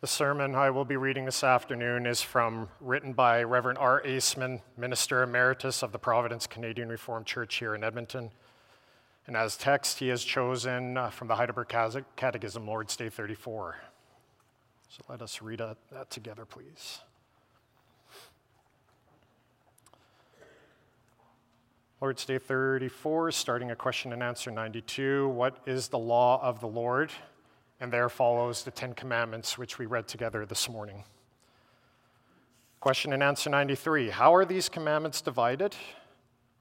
The sermon I will be reading this afternoon is from written by Reverend R. Aasman, Minister Emeritus of the Providence Canadian Reformed Church here in Edmonton. And as text, he has chosen uh, from the Heidelberg Catechism, Lord's Day 34. So let us read that together, please. Lord's Day 34, starting at question and answer 92. What is the law of the Lord? And there follows the Ten Commandments, which we read together this morning. Question and answer 93 How are these commandments divided?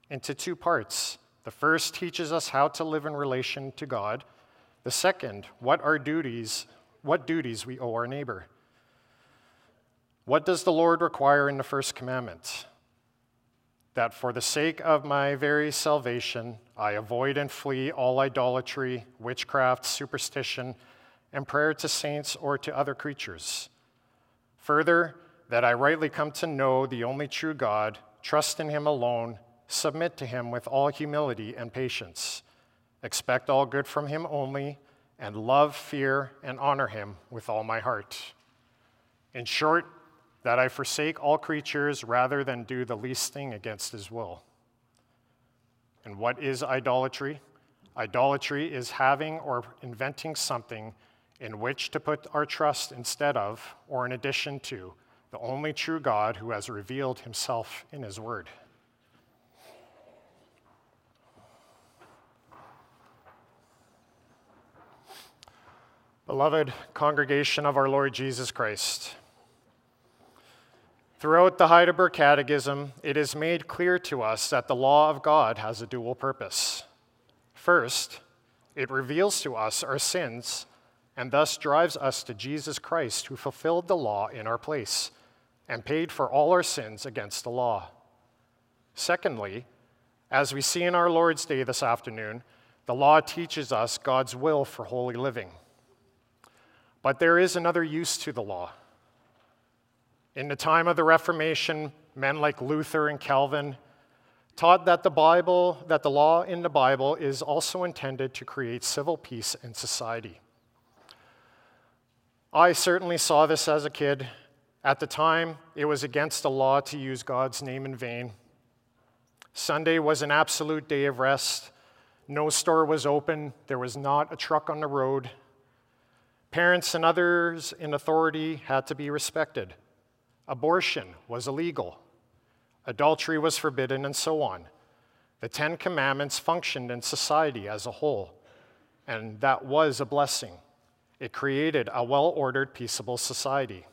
Into two parts. The first teaches us how to live in relation to God. The second, what our duties, what duties we owe our neighbor. What does the Lord require in the first commandment? That for the sake of my very salvation, I avoid and flee all idolatry, witchcraft, superstition, and prayer to saints or to other creatures. Further, that I rightly come to know the only true God, trust in Him alone, submit to Him with all humility and patience, expect all good from Him only, and love, fear, and honor Him with all my heart. In short, that I forsake all creatures rather than do the least thing against His will. And what is idolatry? Idolatry is having or inventing something in which to put our trust instead of, or in addition to, the only true God who has revealed himself in his word. Beloved congregation of our Lord Jesus Christ, throughout the Heidelberg Catechism, it is made clear to us that the law of God has a dual purpose. First, it reveals to us our sins and thus drives us to Jesus Christ, who fulfilled the law in our place and paid for all our sins against the law. Secondly, as we see in our Lord's Day this afternoon, the law teaches us God's will for holy living. But there is another use to the law. In the time of the Reformation, men like Luther and Calvin taught that the Bible, that the law in the Bible is also intended to create civil peace in society. I certainly saw this as a kid. At the time, it was against the law to use God's name in vain. Sunday was an absolute day of rest. No store was open, there was not a truck on the road. Parents and others in authority had to be respected. Abortion was illegal. Adultery was forbidden, and so on. The Ten Commandments functioned in society as a whole, and that was a blessing. It created a well ordered, peaceable society.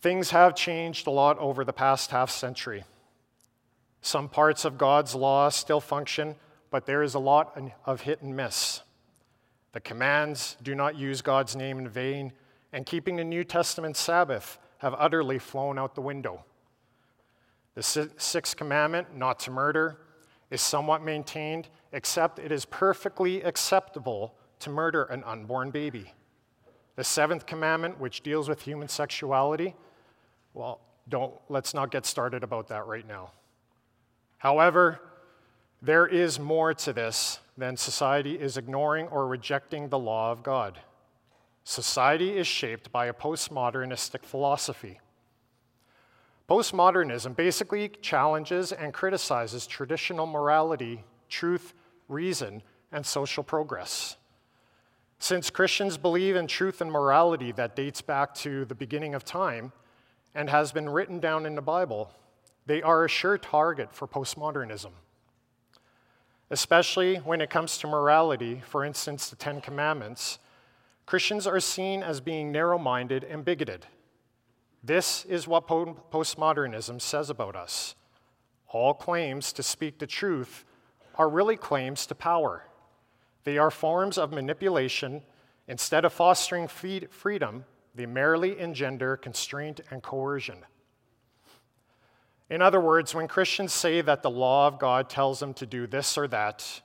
Things have changed a lot over the past half century. Some parts of God's law still function, but there is a lot of hit and miss. The commands, do not use God's name in vain, and keeping the New Testament Sabbath have utterly flown out the window. The sixth commandment, not to murder, is somewhat maintained, except it is perfectly acceptable to murder an unborn baby. The seventh commandment, which deals with human sexuality, well, don't, let's not get started about that right now. However, there is more to this than society is ignoring or rejecting the law of God. Society is shaped by a postmodernistic philosophy. Postmodernism basically challenges and criticizes traditional morality, truth, reason, and social progress. Since Christians believe in truth and morality that dates back to the beginning of time and has been written down in the Bible, they are a sure target for postmodernism. Especially when it comes to morality, for instance, the Ten Commandments, Christians are seen as being narrow minded and bigoted. This is what postmodernism says about us. All claims to speak the truth are really claims to power. They are forms of manipulation. Instead of fostering freedom, they merely engender constraint and coercion. In other words, when Christians say that the law of God tells them to do this or that,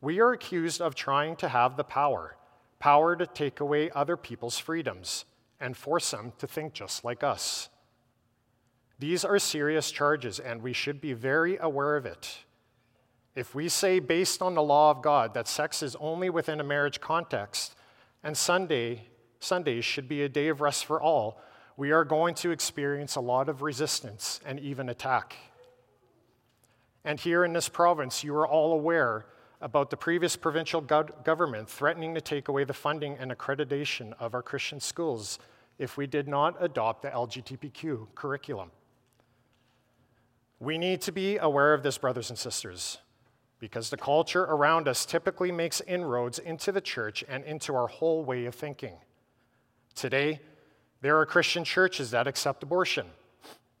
we are accused of trying to have the power power to take away other people's freedoms and force them to think just like us. These are serious charges, and we should be very aware of it. If we say, based on the law of God, that sex is only within a marriage context, and Sunday, Sundays should be a day of rest for all, we are going to experience a lot of resistance and even attack. And here in this province, you are all aware about the previous provincial government threatening to take away the funding and accreditation of our Christian schools if we did not adopt the LGBTQ curriculum. We need to be aware of this, brothers and sisters, because the culture around us typically makes inroads into the church and into our whole way of thinking. Today, there are Christian churches that accept abortion.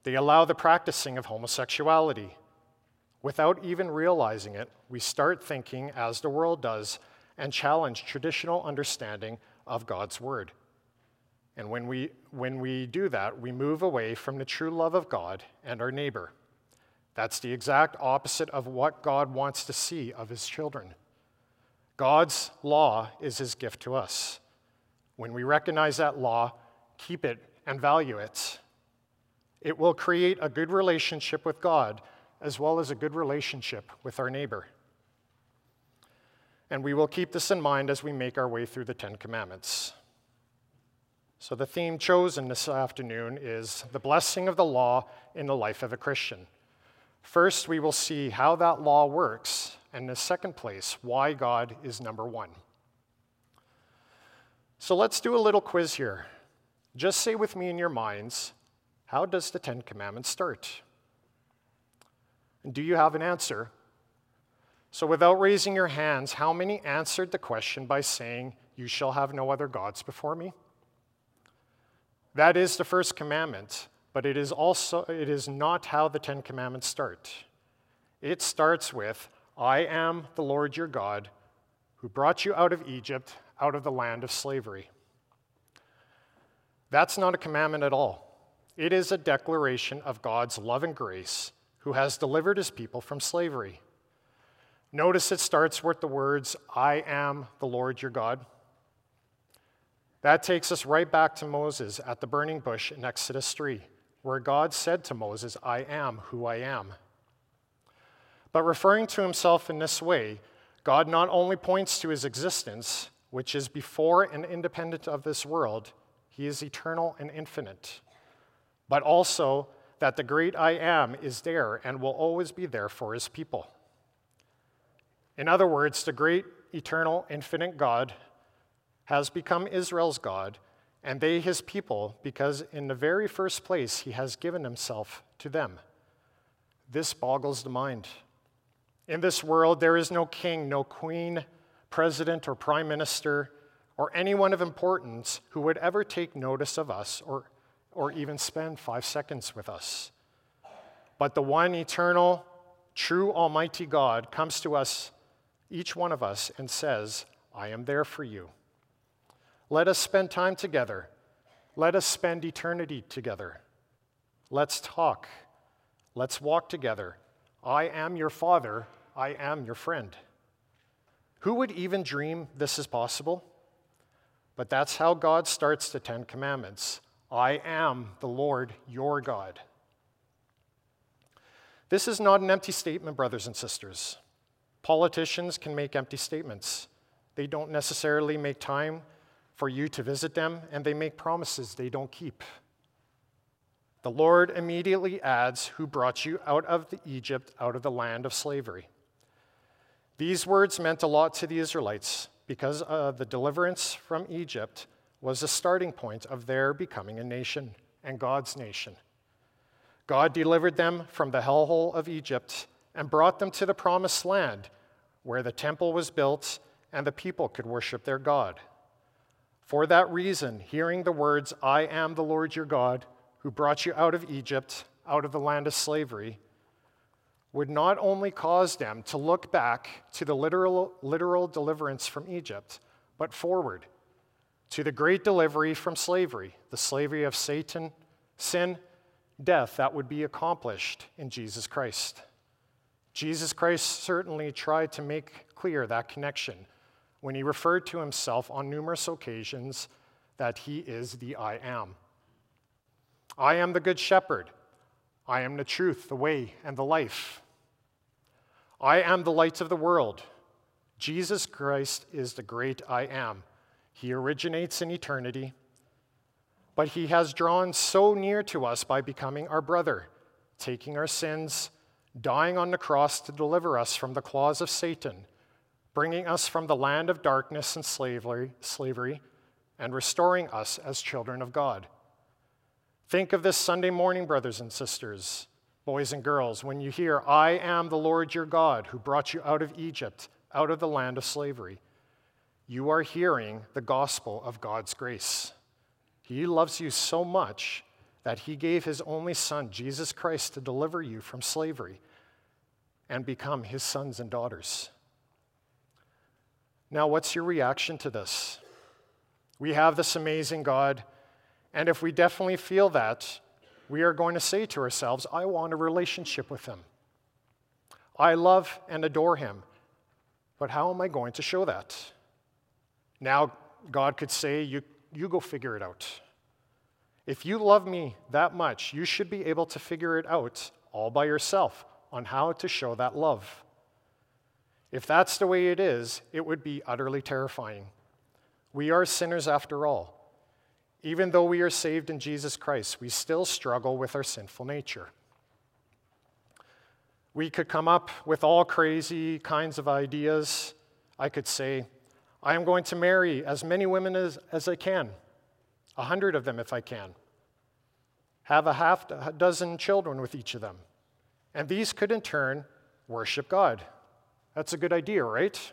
They allow the practicing of homosexuality. Without even realizing it, we start thinking as the world does and challenge traditional understanding of God's Word. And when we, when we do that, we move away from the true love of God and our neighbor. That's the exact opposite of what God wants to see of his children. God's law is his gift to us. When we recognize that law, keep it, and value it, it will create a good relationship with God as well as a good relationship with our neighbor. And we will keep this in mind as we make our way through the Ten Commandments. So, the theme chosen this afternoon is the blessing of the law in the life of a Christian. First, we will see how that law works, and in the second place, why God is number one. So, let's do a little quiz here. Just say with me in your minds, how does the Ten Commandments start? And do you have an answer? So, without raising your hands, how many answered the question by saying, You shall have no other gods before me? That is the first commandment, but it is also it is not how the 10 commandments start. It starts with I am the Lord your God who brought you out of Egypt, out of the land of slavery. That's not a commandment at all. It is a declaration of God's love and grace who has delivered his people from slavery. Notice it starts with the words, I am the Lord your God. That takes us right back to Moses at the burning bush in Exodus 3, where God said to Moses, I am who I am. But referring to himself in this way, God not only points to his existence, which is before and independent of this world, he is eternal and infinite, but also that the great I am is there and will always be there for his people. In other words, the great, eternal, infinite God has become Israel's God, and they his people, because in the very first place he has given himself to them. This boggles the mind. In this world, there is no king, no queen, president, or prime minister, or anyone of importance who would ever take notice of us or, or even spend five seconds with us. But the one eternal, true, almighty God comes to us, each one of us, and says, I am there for you. Let us spend time together. Let us spend eternity together. Let's talk. Let's walk together. I am your father. I am your friend. Who would even dream this is possible? But that's how God starts the Ten Commandments I am the Lord your God. This is not an empty statement, brothers and sisters. Politicians can make empty statements. They don't necessarily make time for you to visit them, and they make promises they don't keep. The Lord immediately adds, Who brought you out of the Egypt, out of the land of slavery. These words meant a lot to the Israelites because uh, the deliverance from Egypt was the starting point of their becoming a nation and God's nation. God delivered them from the hellhole of Egypt and brought them to the promised land where the temple was built and the people could worship their God. For that reason, hearing the words, I am the Lord your God, who brought you out of Egypt, out of the land of slavery, would not only cause them to look back to the literal, literal deliverance from Egypt, but forward to the great delivery from slavery, the slavery of Satan, sin, death that would be accomplished in Jesus Christ. Jesus Christ certainly tried to make clear that connection when he referred to himself on numerous occasions that he is the I am. I am the Good Shepherd. I am the truth, the way, and the life. I am the light of the world. Jesus Christ is the great I am. He originates in eternity, but He has drawn so near to us by becoming our brother, taking our sins, dying on the cross to deliver us from the claws of Satan, bringing us from the land of darkness and slavery, slavery and restoring us as children of God. Think of this Sunday morning, brothers and sisters, boys and girls, when you hear, I am the Lord your God who brought you out of Egypt, out of the land of slavery. You are hearing the gospel of God's grace. He loves you so much that he gave his only son, Jesus Christ, to deliver you from slavery and become his sons and daughters. Now, what's your reaction to this? We have this amazing God, and if we definitely feel that, we are going to say to ourselves, I want a relationship with him. I love and adore him, but how am I going to show that? Now, God could say, You, you go figure it out. If you love me that much, you should be able to figure it out all by yourself on how to show that love. If that's the way it is, it would be utterly terrifying. We are sinners after all. Even though we are saved in Jesus Christ, we still struggle with our sinful nature. We could come up with all crazy kinds of ideas. I could say, I am going to marry as many women as, as I can, a hundred of them if I can. Have a half a dozen children with each of them. And these could in turn worship God. That's a good idea, right?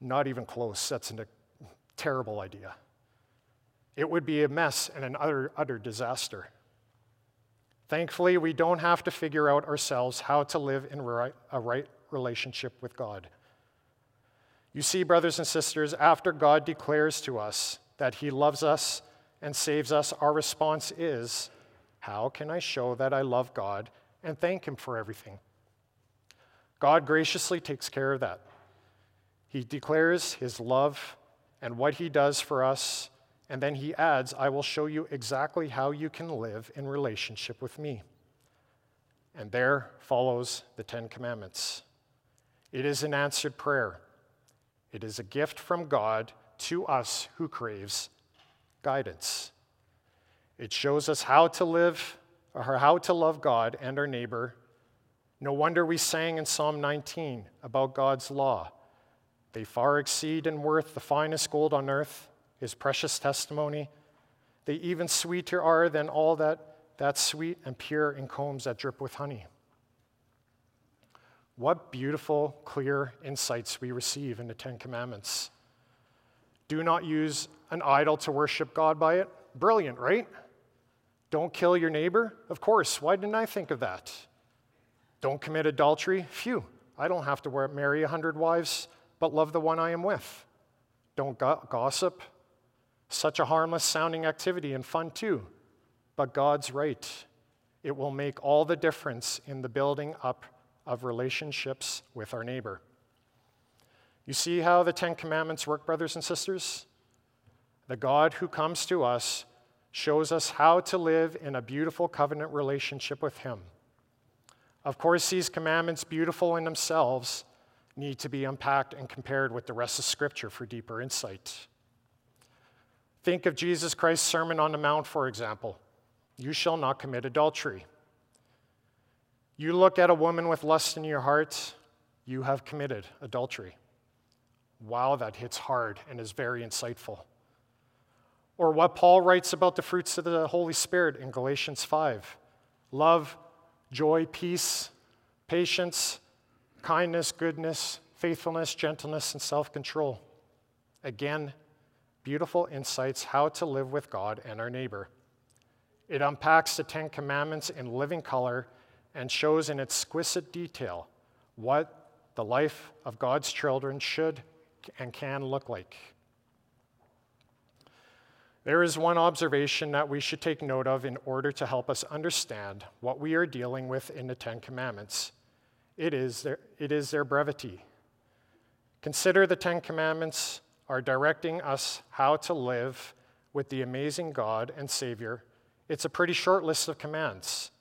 Not even close. That's a terrible idea. It would be a mess and an utter, utter disaster. Thankfully, we don't have to figure out ourselves how to live in a right relationship with God. You see, brothers and sisters, after God declares to us that He loves us and saves us, our response is How can I show that I love God and thank Him for everything? God graciously takes care of that. He declares His love and what He does for us, and then He adds, I will show you exactly how you can live in relationship with me. And there follows the Ten Commandments. It is an answered prayer. It is a gift from God to us who craves guidance. It shows us how to live or how to love God and our neighbor. No wonder we sang in Psalm 19 about God's law. They far exceed in worth the finest gold on earth, his precious testimony. They even sweeter are than all that that's sweet and pure in combs that drip with honey. What beautiful, clear insights we receive in the Ten Commandments. Do not use an idol to worship God by it. Brilliant, right? Don't kill your neighbor. Of course. Why didn't I think of that? Don't commit adultery. Phew, I don't have to marry a hundred wives, but love the one I am with. Don't gossip. Such a harmless sounding activity and fun too. But God's right. It will make all the difference in the building up of relationships with our neighbor. You see how the Ten Commandments work, brothers and sisters? The God who comes to us shows us how to live in a beautiful covenant relationship with Him. Of course, these commandments, beautiful in themselves, need to be unpacked and compared with the rest of Scripture for deeper insight. Think of Jesus Christ's Sermon on the Mount, for example. You shall not commit adultery. You look at a woman with lust in your heart, you have committed adultery. Wow, that hits hard and is very insightful. Or what Paul writes about the fruits of the Holy Spirit in Galatians 5 love, joy, peace, patience, kindness, goodness, faithfulness, gentleness, and self control. Again, beautiful insights how to live with God and our neighbor. It unpacks the Ten Commandments in living color and shows in exquisite detail what the life of God's children should and can look like. There is one observation that we should take note of in order to help us understand what we are dealing with in the Ten Commandments. It is their, it is their brevity. Consider the Ten Commandments are directing us how to live with the amazing God and Savior. It's a pretty short list of commands.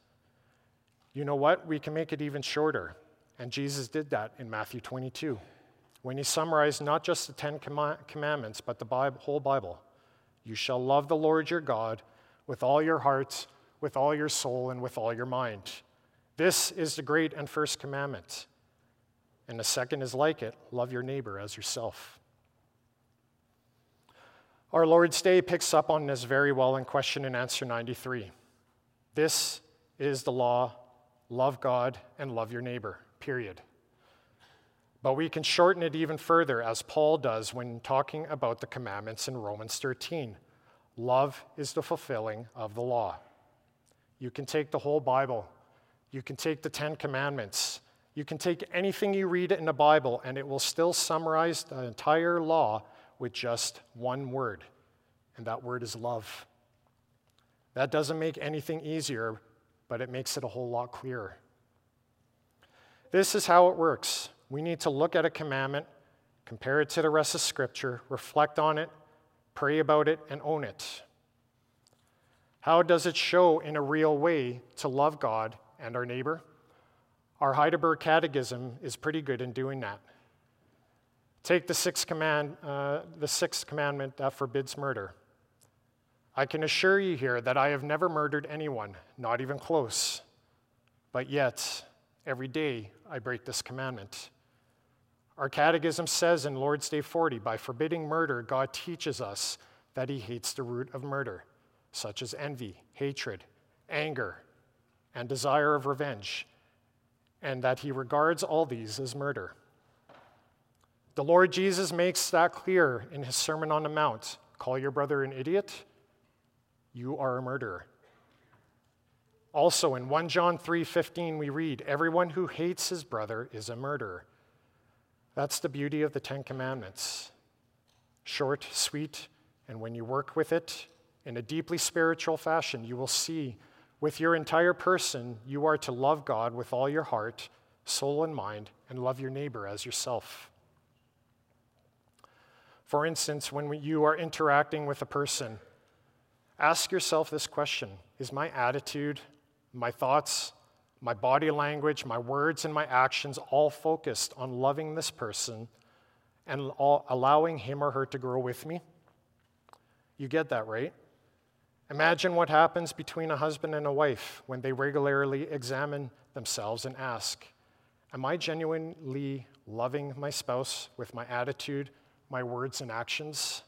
You know what? We can make it even shorter. And Jesus did that in Matthew 22. when he summarized not just the Ten Commandments, but the Bible, whole Bible. You shall love the Lord your God with all your heart, with all your soul, and with all your mind. This is the great and first commandment. And the second is like it love your neighbor as yourself. Our Lord's Day picks up on this very well in question and answer 93. This is the law love God and love your neighbor, period. But we can shorten it even further, as Paul does when talking about the commandments in Romans 13. Love is the fulfilling of the law. You can take the whole Bible, you can take the Ten Commandments, you can take anything you read in the Bible, and it will still summarize the entire law with just one word, and that word is love. That doesn't make anything easier, but it makes it a whole lot clearer. This is how it works we need to look at a commandment, compare it to the rest of Scripture, reflect on it, pray about it, and own it. How does it show in a real way to love God and our neighbor? Our Heidelberg Catechism is pretty good in doing that. Take the sixth, command, uh, the sixth commandment that forbids murder. I can assure you here that I have never murdered anyone, not even close. But yet, every day I break this commandment. Our catechism says in Lord's Day 40 by forbidding murder, God teaches us that he hates the root of murder, such as envy, hatred, anger, and desire of revenge, and that he regards all these as murder. The Lord Jesus makes that clear in his Sermon on the Mount call your brother an idiot, you are a murderer. Also in 1 John 3:15 we read everyone who hates his brother is a murderer. That's the beauty of the Ten Commandments short, sweet, and when you work with it in a deeply spiritual fashion, you will see with your entire person you are to love God with all your heart, soul, and mind, and love your neighbor as yourself. For instance, when you are interacting with a person, ask yourself this question Is my attitude, my thoughts, my body language, my words, and my actions all focused on loving this person and all, allowing him or her to grow with me? You get that, right? Imagine what happens between a husband and a wife when they regularly examine themselves and ask, Am I genuinely loving my spouse with my attitude, my words, and actions?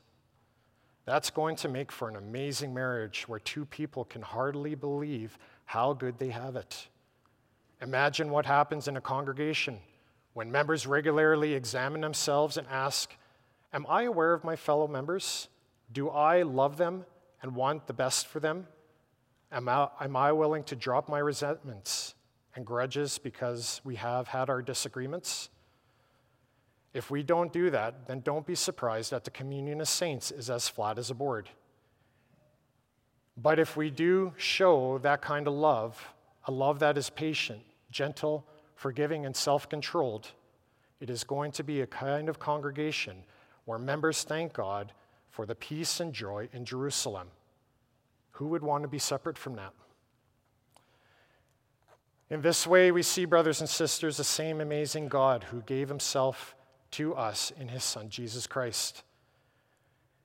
That's going to make for an amazing marriage where two people can hardly believe how good they have it. Imagine what happens in a congregation when members regularly examine themselves and ask, Am I aware of my fellow members? Do I love them and want the best for them? Am I, am I willing to drop my resentments and grudges because we have had our disagreements? If we don't do that, then don't be surprised that the communion of saints is as flat as a board. But if we do show that kind of love, a love that is patient, gentle, forgiving, and self controlled, it is going to be a kind of congregation where members thank God for the peace and joy in Jerusalem. Who would want to be separate from that? In this way, we see, brothers and sisters, the same amazing God who gave himself to us in his Son, Jesus Christ.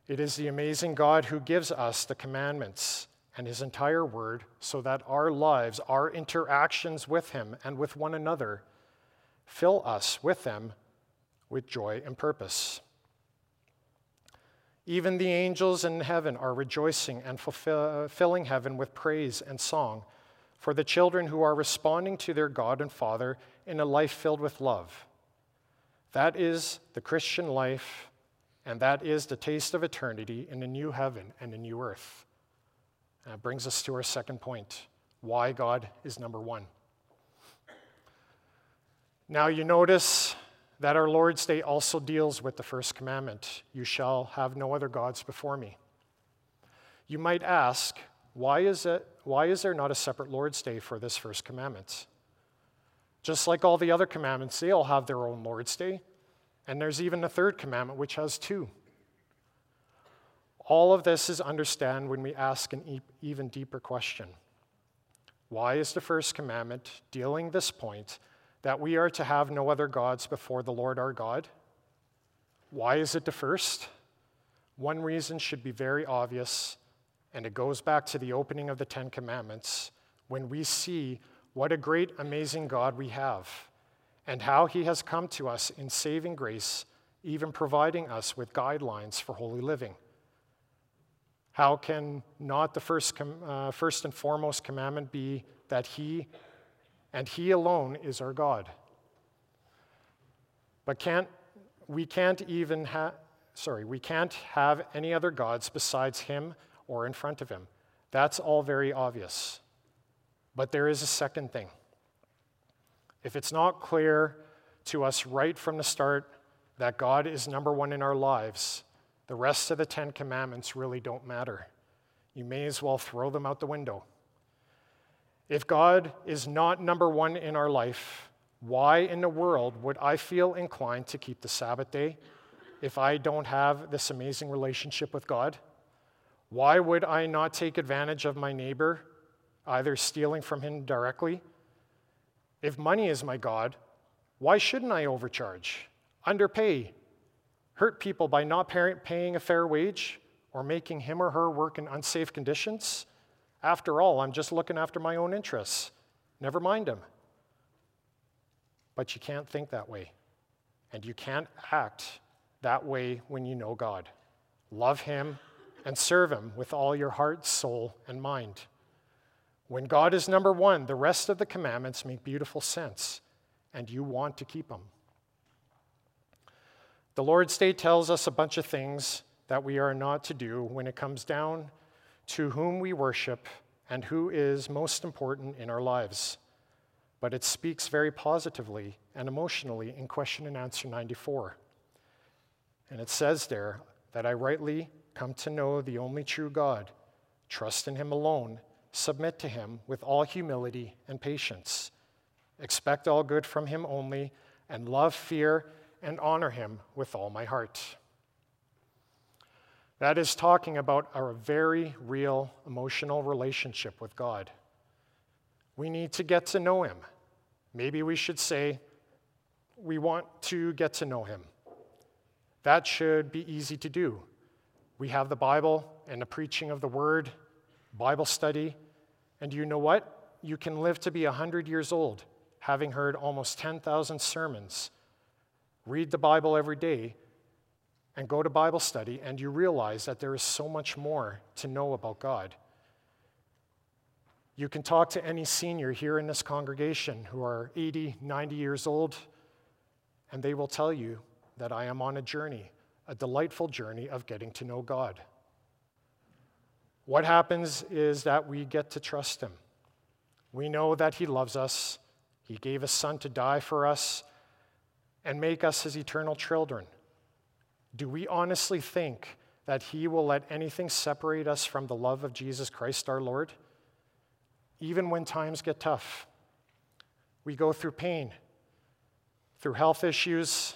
It is the amazing God who gives us the commandments and his entire word so that our lives, our interactions with him and with one another, fill us with them with joy and purpose. Even the angels in heaven are rejoicing and fulfill, filling heaven with praise and song for the children who are responding to their God and Father in a life filled with love. That is the Christian life, and that is the taste of eternity in a new heaven and a new earth. That brings us to our second point why God is number one. Now, you notice that our Lord's Day also deals with the first commandment you shall have no other gods before me. You might ask, why is, it, why is there not a separate Lord's Day for this first commandment? Just like all the other commandments, they all have their own Lord's Day. And there's even a third commandment, which has two. All of this is understand when we ask an even deeper question. Why is the first commandment dealing this point that we are to have no other gods before the Lord our God? Why is it the first? One reason should be very obvious, and it goes back to the opening of the Ten Commandments when we see what a great, amazing God we have and how he has come to us in saving grace, even providing us with guidelines for holy living. How can not the first, com- uh, first and foremost commandment be that he and he alone is our God? But can't, we can't even have, sorry, we can't have any other gods besides him or in front of him. That's all very obvious. But there is a second thing. If it's not clear to us right from the start that God is number one in our lives, the rest of the Ten Commandments really don't matter. You may as well throw them out the window. If God is not number one in our life, why in the world would I feel inclined to keep the Sabbath day if I don't have this amazing relationship with God? Why would I not take advantage of my neighbor, either stealing from him directly if money is my God, why shouldn't I overcharge, underpay, hurt people by not paying a fair wage, or making him or her work in unsafe conditions? After all, I'm just looking after my own interests. Never mind him. But you can't think that way. And you can't act that way when you know God. Love him and serve him with all your heart, soul, and mind. When God is number one, the rest of the commandments make beautiful sense, and you want to keep them. The Lord's Day tells us a bunch of things that we are not to do when it comes down to whom we worship and who is most important in our lives. But it speaks very positively and emotionally in question and answer 94. And it says there that I rightly come to know the only true God, trust in Him alone submit to him with all humility and patience. Expect all good from him only, and love, fear, and honor him with all my heart. That is talking about our very real emotional relationship with God. We need to get to know him. Maybe we should say, we want to get to know him. That should be easy to do. We have the Bible and the preaching of the word, Bible study, and you know what? You can live to be 100 years old, having heard almost 10,000 sermons, read the Bible every day, and go to Bible study, and you realize that there is so much more to know about God. You can talk to any senior here in this congregation who are 80, 90 years old, and they will tell you that I am on a journey, a delightful journey of getting to know God. What happens is that we get to trust Him. We know that He loves us, He gave His Son to die for us and make us His eternal children. Do we honestly think that He will let anything separate us from the love of Jesus Christ our Lord? Even when times get tough, we go through pain, through health issues,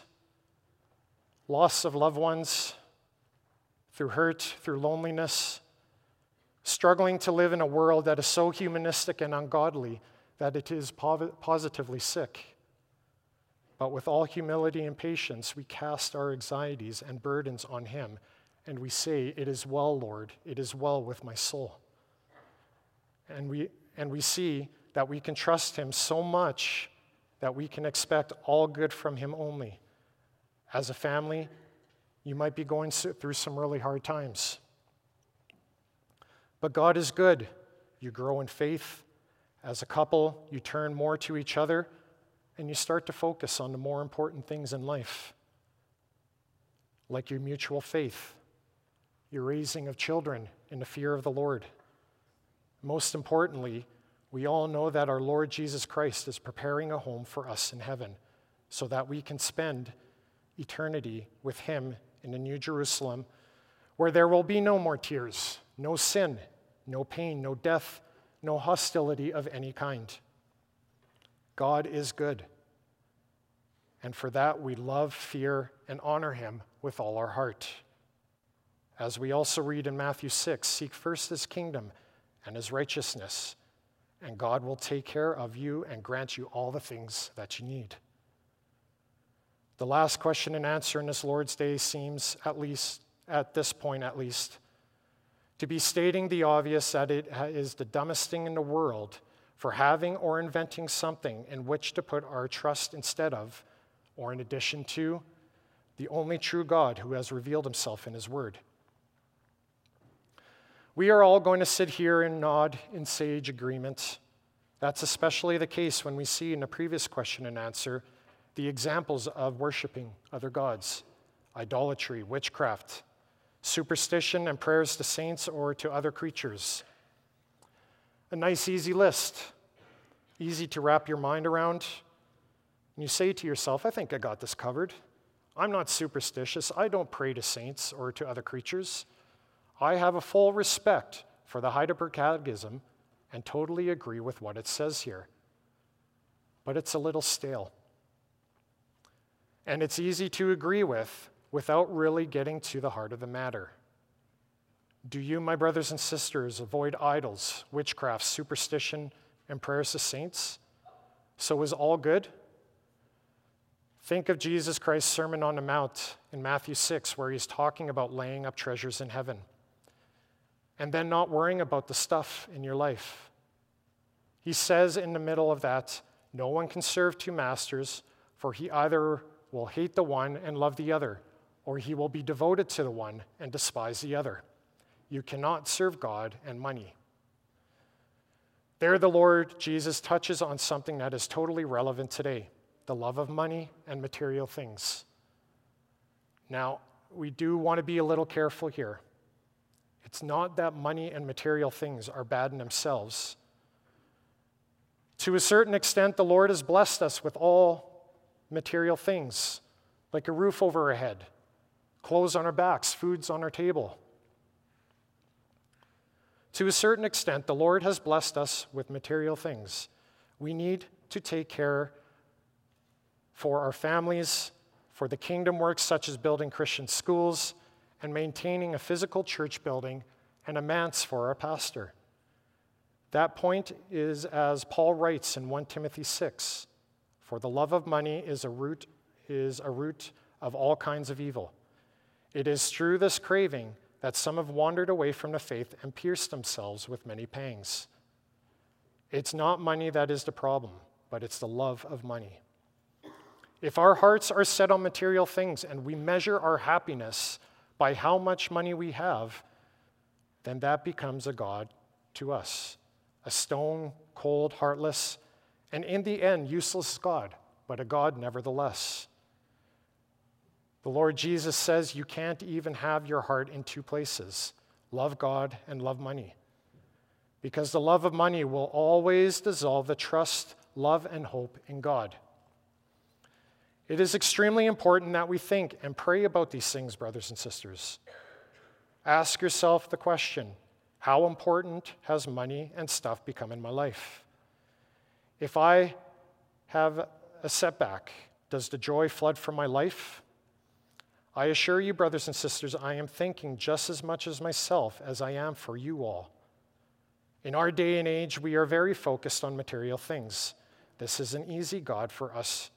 loss of loved ones, through hurt, through loneliness struggling to live in a world that is so humanistic and ungodly that it is positively sick. But with all humility and patience, we cast our anxieties and burdens on Him, and we say, It is well, Lord, it is well with my soul. And we, and we see that we can trust Him so much that we can expect all good from Him only. As a family, you might be going through some really hard times. But God is good. You grow in faith. As a couple, you turn more to each other and you start to focus on the more important things in life, like your mutual faith, your raising of children in the fear of the Lord. Most importantly, we all know that our Lord Jesus Christ is preparing a home for us in heaven so that we can spend eternity with Him in the New Jerusalem where there will be no more tears, no sin, no pain, no death, no hostility of any kind. God is good. And for that, we love, fear, and honor him with all our heart. As we also read in Matthew 6 seek first his kingdom and his righteousness, and God will take care of you and grant you all the things that you need. The last question and answer in this Lord's Day seems, at least at this point at least, to be stating the obvious that it is the dumbest thing in the world for having or inventing something in which to put our trust instead of, or in addition to, the only true God who has revealed himself in his word. We are all going to sit here and nod in sage agreement. That's especially the case when we see in the previous question and answer the examples of worshiping other gods, idolatry, witchcraft, superstition, and prayers to saints or to other creatures. A nice, easy list, easy to wrap your mind around. And you say to yourself, I think I got this covered. I'm not superstitious. I don't pray to saints or to other creatures. I have a full respect for the Heidelberg Catechism and totally agree with what it says here. But it's a little stale. And it's easy to agree with without really getting to the heart of the matter. Do you, my brothers and sisters, avoid idols, witchcraft, superstition, and prayers to saints? So is all good? Think of Jesus Christ's Sermon on the Mount in Matthew 6, where he's talking about laying up treasures in heaven and then not worrying about the stuff in your life. He says in the middle of that, no one can serve two masters, for he either will hate the one and love the other, or he will be devoted to the one and despise the other. You cannot serve God and money. There, the Lord Jesus touches on something that is totally relevant today the love of money and material things. Now, we do want to be a little careful here. It's not that money and material things are bad in themselves. To a certain extent, the Lord has blessed us with all material things, like a roof over our head, clothes on our backs, foods on our table. To a certain extent, the Lord has blessed us with material things. We need to take care for our families, for the kingdom works such as building Christian schools and maintaining a physical church building and a manse for our pastor. That point is as Paul writes in 1 Timothy 6 For the love of money is a root, is a root of all kinds of evil. It is through this craving that some have wandered away from the faith and pierced themselves with many pangs. It's not money that is the problem, but it's the love of money. If our hearts are set on material things and we measure our happiness by how much money we have, then that becomes a God to us a stone, cold, heartless, and in the end, useless God, but a God nevertheless. The Lord Jesus says you can't even have your heart in two places love God and love money. Because the love of money will always dissolve the trust, love, and hope in God. It is extremely important that we think and pray about these things, brothers and sisters. Ask yourself the question how important has money and stuff become in my life? If I have a setback, does the joy flood from my life? I assure you, brothers and sisters, I am thinking just as much as myself as I am for you all. In our day and age, we are very focused on material things. This is an easy God for us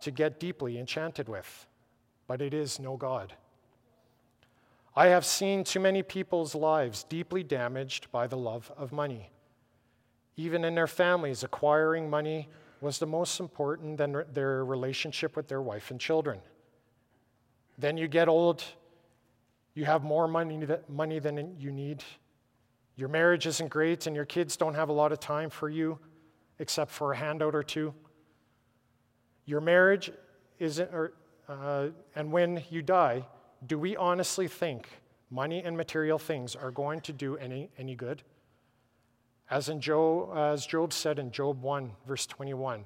to get deeply enchanted with, but it is no God. I have seen too many people's lives deeply damaged by the love of money. Even in their families, acquiring money was the most important than their relationship with their wife and children. Then you get old, you have more money, money than you need. Your marriage isn't great, and your kids don't have a lot of time for you except for a handout or two. Your marriage isn't, or, uh, and when you die, do we honestly think money and material things are going to do any, any good? As, in Job, as Job said in Job 1, verse 21,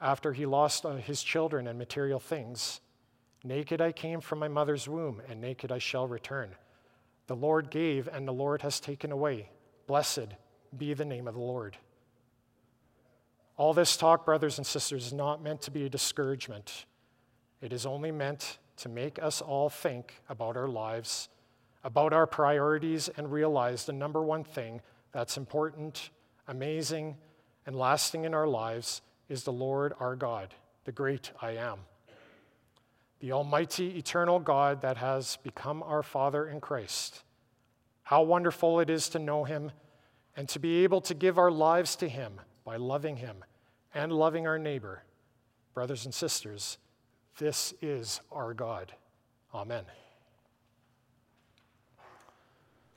after he lost uh, his children and material things, Naked I came from my mother's womb, and naked I shall return. The Lord gave, and the Lord has taken away. Blessed be the name of the Lord. All this talk, brothers and sisters, is not meant to be a discouragement. It is only meant to make us all think about our lives, about our priorities, and realize the number one thing that's important, amazing, and lasting in our lives is the Lord our God, the great I am. The Almighty, eternal God that has become our Father in Christ. How wonderful it is to know Him and to be able to give our lives to Him by loving Him and loving our neighbor. Brothers and sisters, this is our God. Amen.